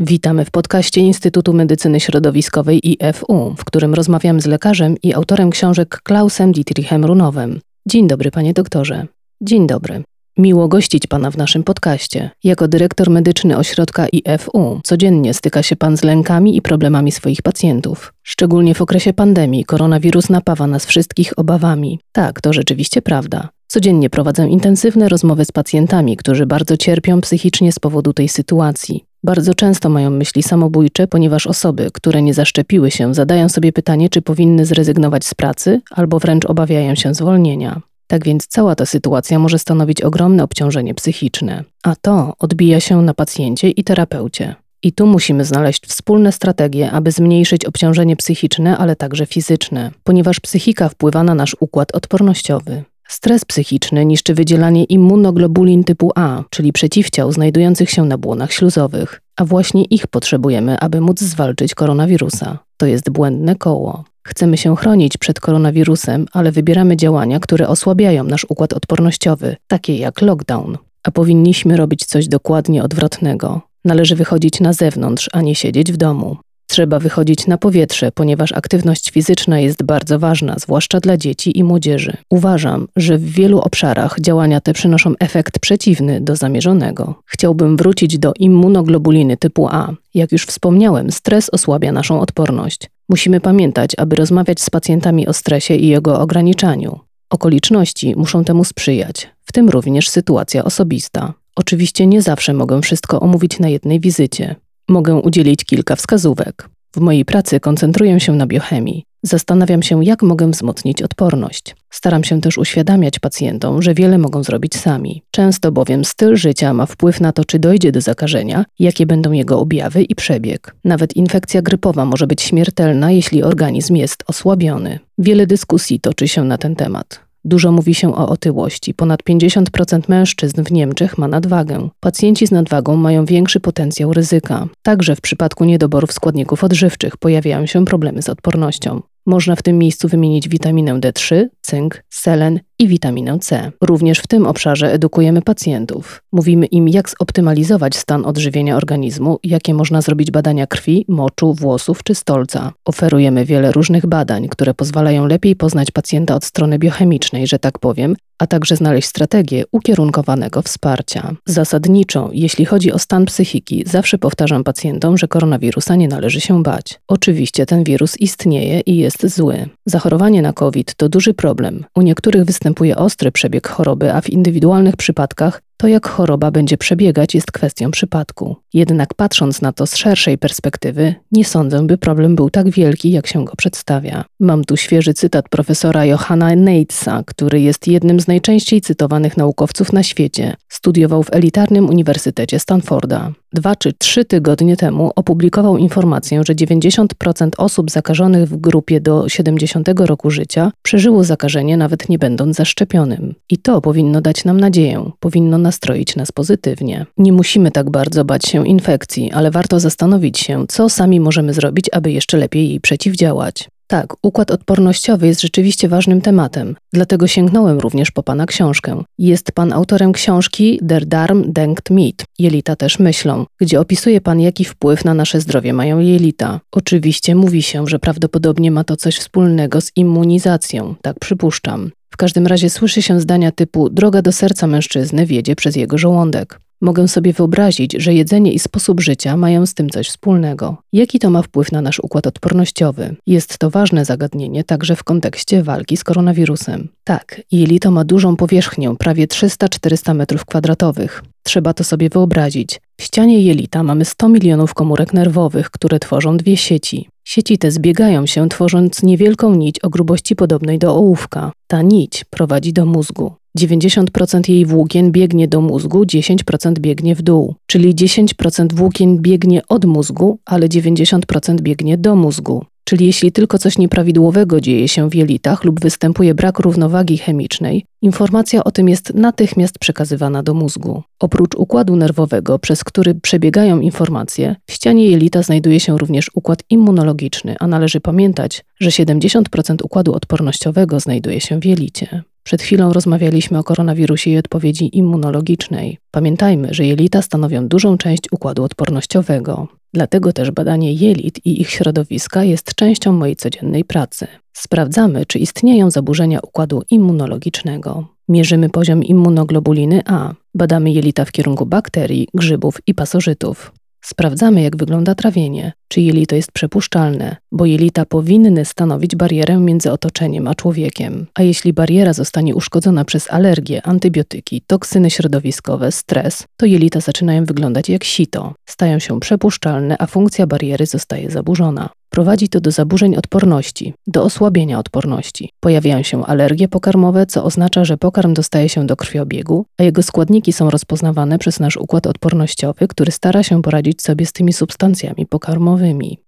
Witamy w podcaście Instytutu Medycyny Środowiskowej IFU, w którym rozmawiam z lekarzem i autorem książek Klausem Dietrichem Runowem. Dzień dobry, panie doktorze. Dzień dobry. Miło gościć Pana w naszym podcaście. Jako dyrektor medyczny ośrodka IFU codziennie styka się Pan z lękami i problemami swoich pacjentów. Szczególnie w okresie pandemii koronawirus napawa nas wszystkich obawami. Tak, to rzeczywiście prawda. Codziennie prowadzę intensywne rozmowy z pacjentami, którzy bardzo cierpią psychicznie z powodu tej sytuacji. Bardzo często mają myśli samobójcze, ponieważ osoby, które nie zaszczepiły się, zadają sobie pytanie, czy powinny zrezygnować z pracy, albo wręcz obawiają się zwolnienia. Tak więc cała ta sytuacja może stanowić ogromne obciążenie psychiczne, a to odbija się na pacjencie i terapeucie. I tu musimy znaleźć wspólne strategie, aby zmniejszyć obciążenie psychiczne, ale także fizyczne, ponieważ psychika wpływa na nasz układ odpornościowy. Stres psychiczny niszczy wydzielanie immunoglobulin typu A, czyli przeciwciał znajdujących się na błonach śluzowych, a właśnie ich potrzebujemy, aby móc zwalczyć koronawirusa. To jest błędne koło. Chcemy się chronić przed koronawirusem, ale wybieramy działania, które osłabiają nasz układ odpornościowy, takie jak lockdown. A powinniśmy robić coś dokładnie odwrotnego. Należy wychodzić na zewnątrz, a nie siedzieć w domu. Trzeba wychodzić na powietrze, ponieważ aktywność fizyczna jest bardzo ważna, zwłaszcza dla dzieci i młodzieży. Uważam, że w wielu obszarach działania te przynoszą efekt przeciwny do zamierzonego. Chciałbym wrócić do immunoglobuliny typu A. Jak już wspomniałem, stres osłabia naszą odporność. Musimy pamiętać, aby rozmawiać z pacjentami o stresie i jego ograniczaniu. Okoliczności muszą temu sprzyjać, w tym również sytuacja osobista. Oczywiście nie zawsze mogę wszystko omówić na jednej wizycie. Mogę udzielić kilka wskazówek. W mojej pracy koncentruję się na biochemii. Zastanawiam się, jak mogę wzmocnić odporność. Staram się też uświadamiać pacjentom, że wiele mogą zrobić sami. Często bowiem styl życia ma wpływ na to, czy dojdzie do zakażenia, jakie będą jego objawy i przebieg. Nawet infekcja grypowa może być śmiertelna, jeśli organizm jest osłabiony. Wiele dyskusji toczy się na ten temat. Dużo mówi się o otyłości. Ponad 50% mężczyzn w Niemczech ma nadwagę. Pacjenci z nadwagą mają większy potencjał ryzyka. Także w przypadku niedoborów składników odżywczych pojawiają się problemy z odpornością. Można w tym miejscu wymienić witaminę D3, cynk, selen i witaminę C. Również w tym obszarze edukujemy pacjentów. Mówimy im, jak zoptymalizować stan odżywienia organizmu, jakie można zrobić badania krwi, moczu, włosów czy stolca. Oferujemy wiele różnych badań, które pozwalają lepiej poznać pacjenta od strony biochemicznej, że tak powiem, a także znaleźć strategię ukierunkowanego wsparcia. Zasadniczo, jeśli chodzi o stan psychiki, zawsze powtarzam pacjentom, że koronawirusa nie należy się bać. Oczywiście ten wirus istnieje i jest zły. Zachorowanie na COVID to duży problem. U niektórych występuje ostry przebieg choroby, a w indywidualnych przypadkach to, jak choroba będzie przebiegać, jest kwestią przypadku. Jednak patrząc na to z szerszej perspektywy, nie sądzę, by problem był tak wielki, jak się go przedstawia. Mam tu świeży cytat profesora Johanna Neitza, który jest jednym z najczęściej cytowanych naukowców na świecie. Studiował w elitarnym Uniwersytecie Stanforda. Dwa czy trzy tygodnie temu opublikował informację, że 90% osób zakażonych w grupie do 70 roku życia przeżyło zakażenie, nawet nie będąc zaszczepionym. I to powinno dać nam nadzieję, powinno nastroić nas pozytywnie. Nie musimy tak bardzo bać się infekcji, ale warto zastanowić się, co sami możemy zrobić, aby jeszcze lepiej jej przeciwdziałać. Tak, układ odpornościowy jest rzeczywiście ważnym tematem, dlatego sięgnąłem również po pana książkę. Jest pan autorem książki Der Darm denkt mit, jelita też myślą, gdzie opisuje pan, jaki wpływ na nasze zdrowie mają jelita. Oczywiście mówi się, że prawdopodobnie ma to coś wspólnego z immunizacją, tak przypuszczam. W każdym razie słyszy się zdania typu droga do serca mężczyzny wiedzie przez jego żołądek. Mogę sobie wyobrazić, że jedzenie i sposób życia mają z tym coś wspólnego. Jaki to ma wpływ na nasz układ odpornościowy? Jest to ważne zagadnienie także w kontekście walki z koronawirusem. Tak, jelito ma dużą powierzchnię, prawie 300-400 m2. Trzeba to sobie wyobrazić. W ścianie jelita mamy 100 milionów komórek nerwowych, które tworzą dwie sieci. Sieci te zbiegają się, tworząc niewielką nić o grubości podobnej do ołówka. Ta nić prowadzi do mózgu. 90% jej włókien biegnie do mózgu, 10% biegnie w dół. Czyli 10% włókien biegnie od mózgu, ale 90% biegnie do mózgu. Czyli jeśli tylko coś nieprawidłowego dzieje się w jelitach lub występuje brak równowagi chemicznej, informacja o tym jest natychmiast przekazywana do mózgu. Oprócz układu nerwowego, przez który przebiegają informacje, w ścianie jelita znajduje się również układ immunologiczny, a należy pamiętać, że 70% układu odpornościowego znajduje się w jelicie. Przed chwilą rozmawialiśmy o koronawirusie i odpowiedzi immunologicznej. Pamiętajmy, że jelita stanowią dużą część układu odpornościowego. Dlatego też badanie jelit i ich środowiska jest częścią mojej codziennej pracy. Sprawdzamy, czy istnieją zaburzenia układu immunologicznego. Mierzymy poziom immunoglobuliny A, badamy jelita w kierunku bakterii, grzybów i pasożytów. Sprawdzamy, jak wygląda trawienie, czy jelito jest przepuszczalne, bo jelita powinny stanowić barierę między otoczeniem a człowiekiem. A jeśli bariera zostanie uszkodzona przez alergie, antybiotyki, toksyny środowiskowe, stres, to jelita zaczynają wyglądać jak sito, stają się przepuszczalne, a funkcja bariery zostaje zaburzona. Prowadzi to do zaburzeń odporności, do osłabienia odporności. Pojawiają się alergie pokarmowe, co oznacza, że pokarm dostaje się do krwiobiegu, a jego składniki są rozpoznawane przez nasz układ odpornościowy, który stara się poradzić sobie z tymi substancjami pokarmowymi.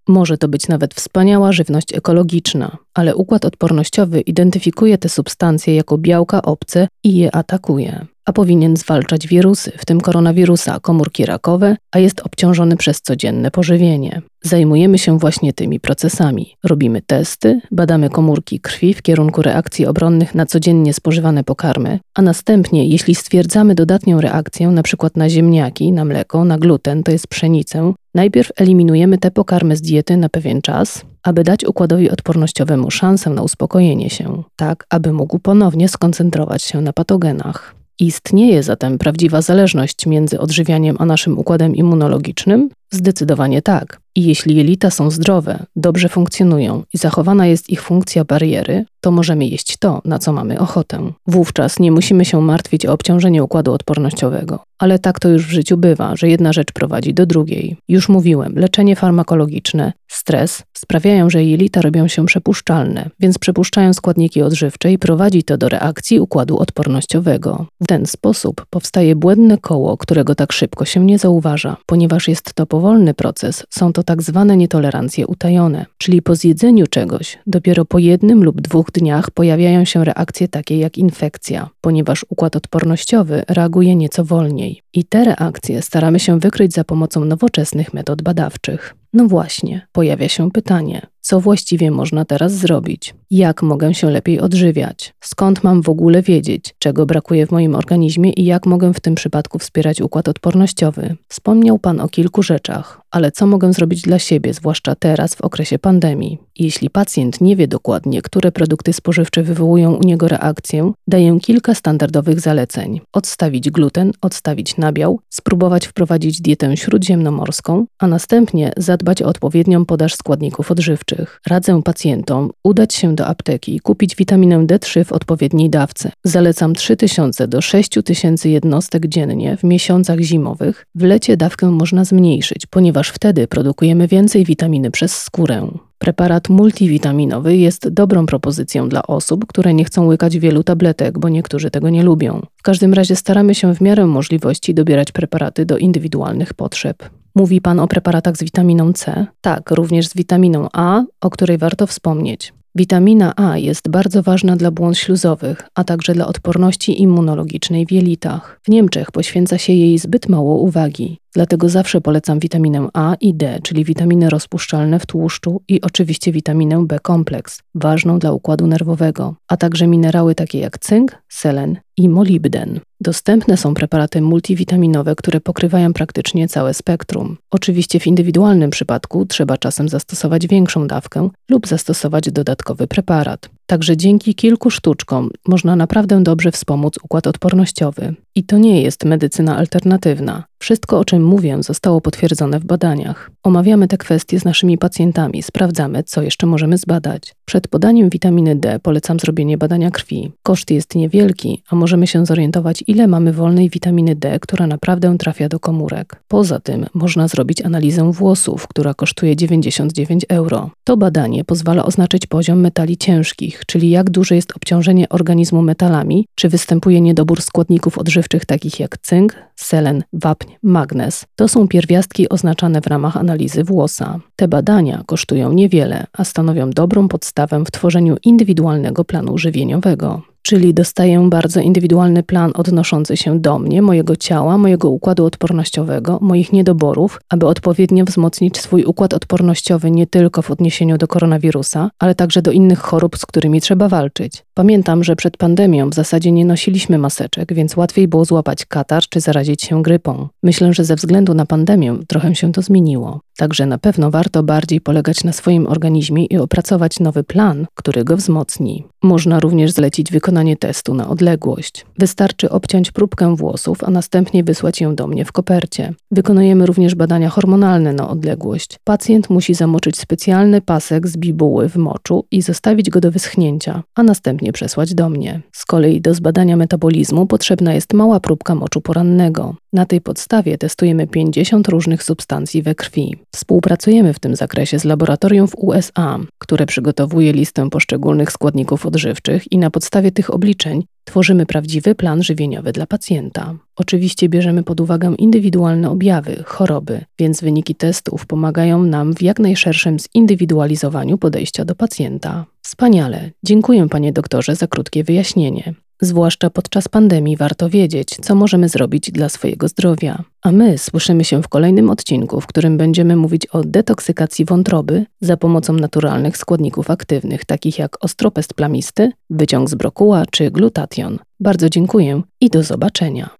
Może to być nawet wspaniała żywność ekologiczna, ale układ odpornościowy identyfikuje te substancje jako białka obce i je atakuje a powinien zwalczać wirusy, w tym koronawirusa, komórki rakowe, a jest obciążony przez codzienne pożywienie. Zajmujemy się właśnie tymi procesami. Robimy testy, badamy komórki krwi w kierunku reakcji obronnych na codziennie spożywane pokarmy, a następnie, jeśli stwierdzamy dodatnią reakcję, np. na ziemniaki, na mleko, na gluten, to jest pszenicę, najpierw eliminujemy te pokarmy z diety na pewien czas, aby dać układowi odpornościowemu szansę na uspokojenie się, tak aby mógł ponownie skoncentrować się na patogenach. Istnieje zatem prawdziwa zależność między odżywianiem a naszym układem immunologicznym? Zdecydowanie tak. I jeśli jelita są zdrowe, dobrze funkcjonują i zachowana jest ich funkcja bariery, to możemy jeść to, na co mamy ochotę. Wówczas nie musimy się martwić o obciążenie układu odpornościowego. Ale tak to już w życiu bywa, że jedna rzecz prowadzi do drugiej. Już mówiłem, leczenie farmakologiczne, stres sprawiają, że jelita robią się przepuszczalne, więc przepuszczają składniki odżywcze i prowadzi to do reakcji układu odpornościowego. W ten sposób powstaje błędne koło, którego tak szybko się nie zauważa, ponieważ jest to powolny proces, są to tak zwane nietolerancje utajone, czyli po zjedzeniu czegoś dopiero po jednym lub dwóch dniach pojawiają się reakcje takie jak infekcja, ponieważ układ odpornościowy reaguje nieco wolniej. I te reakcje staramy się wykryć za pomocą nowoczesnych metod badawczych. No właśnie, pojawia się pytanie, co właściwie można teraz zrobić? Jak mogę się lepiej odżywiać? Skąd mam w ogóle wiedzieć, czego brakuje w moim organizmie i jak mogę w tym przypadku wspierać układ odpornościowy? Wspomniał Pan o kilku rzeczach, ale co mogę zrobić dla siebie, zwłaszcza teraz w okresie pandemii? Jeśli pacjent nie wie dokładnie, które produkty spożywcze wywołują u niego reakcję, daję kilka standardowych zaleceń. Odstawić gluten, odstawić nabiał, spróbować wprowadzić dietę śródziemnomorską, a następnie zadbać o odpowiednią podaż składników odżywczych. Radzę pacjentom udać się do apteki i kupić witaminę D3 w odpowiedniej dawce. Zalecam 3000 do 6000 jednostek dziennie w miesiącach zimowych. W lecie dawkę można zmniejszyć, ponieważ wtedy produkujemy więcej witaminy przez skórę. Preparat multivitaminowy jest dobrą propozycją dla osób, które nie chcą łykać wielu tabletek, bo niektórzy tego nie lubią. W każdym razie staramy się w miarę możliwości dobierać preparaty do indywidualnych potrzeb. Mówi Pan o preparatach z witaminą C? Tak, również z witaminą A, o której warto wspomnieć. Witamina A jest bardzo ważna dla błąd śluzowych, a także dla odporności immunologicznej w jelitach. W Niemczech poświęca się jej zbyt mało uwagi. Dlatego zawsze polecam witaminę A i D, czyli witaminy rozpuszczalne w tłuszczu i oczywiście witaminę B-kompleks, ważną dla układu nerwowego, a także minerały takie jak cynk, selen i molibden. Dostępne są preparaty multivitaminowe, które pokrywają praktycznie całe spektrum. Oczywiście w indywidualnym przypadku trzeba czasem zastosować większą dawkę lub zastosować dodatkowy preparat. Także dzięki kilku sztuczkom można naprawdę dobrze wspomóc układ odpornościowy. I to nie jest medycyna alternatywna. Wszystko, o czym mówię, zostało potwierdzone w badaniach. Omawiamy te kwestie z naszymi pacjentami, sprawdzamy, co jeszcze możemy zbadać. Przed podaniem witaminy D polecam zrobienie badania krwi. Koszt jest niewielki, a możemy się zorientować, ile mamy wolnej witaminy D, która naprawdę trafia do komórek. Poza tym można zrobić analizę włosów, która kosztuje 99 euro. To badanie pozwala oznaczyć poziom metali ciężkich, czyli jak duże jest obciążenie organizmu metalami, czy występuje niedobór składników odżywczych takich jak cynk, selen, wapń, magnez. To są pierwiastki oznaczane w ramach analizy włosa. Te badania kosztują niewiele, a stanowią dobrą podstawę w tworzeniu indywidualnego planu żywieniowego czyli dostaję bardzo indywidualny plan odnoszący się do mnie, mojego ciała, mojego układu odpornościowego, moich niedoborów, aby odpowiednio wzmocnić swój układ odpornościowy nie tylko w odniesieniu do koronawirusa, ale także do innych chorób, z którymi trzeba walczyć. Pamiętam, że przed pandemią w zasadzie nie nosiliśmy maseczek, więc łatwiej było złapać katar czy zarazić się grypą. Myślę, że ze względu na pandemię trochę się to zmieniło. Także na pewno warto bardziej polegać na swoim organizmie i opracować nowy plan, który go wzmocni. Można również zlecić wykonanie testu na odległość. Wystarczy obciąć próbkę włosów, a następnie wysłać ją do mnie w kopercie. Wykonujemy również badania hormonalne na odległość. Pacjent musi zamoczyć specjalny pasek z bibuły w moczu i zostawić go do wyschnięcia, a następnie przesłać do mnie. Z kolei do zbadania metabolizmu potrzebna jest mała próbka moczu porannego. Na tej podstawie testujemy 50 różnych substancji we krwi. Współpracujemy w tym zakresie z laboratorium w USA, które przygotowuje listę poszczególnych składników odżywczych i na podstawie tych obliczeń tworzymy prawdziwy plan żywieniowy dla pacjenta. Oczywiście bierzemy pod uwagę indywidualne objawy, choroby, więc wyniki testów pomagają nam w jak najszerszym zindywidualizowaniu podejścia do pacjenta. Wspaniale. Dziękuję panie doktorze za krótkie wyjaśnienie. Zwłaszcza podczas pandemii warto wiedzieć, co możemy zrobić dla swojego zdrowia. A my słyszymy się w kolejnym odcinku, w którym będziemy mówić o detoksykacji wątroby za pomocą naturalnych składników aktywnych, takich jak ostropest plamisty, wyciąg z brokuła czy glutation. Bardzo dziękuję i do zobaczenia.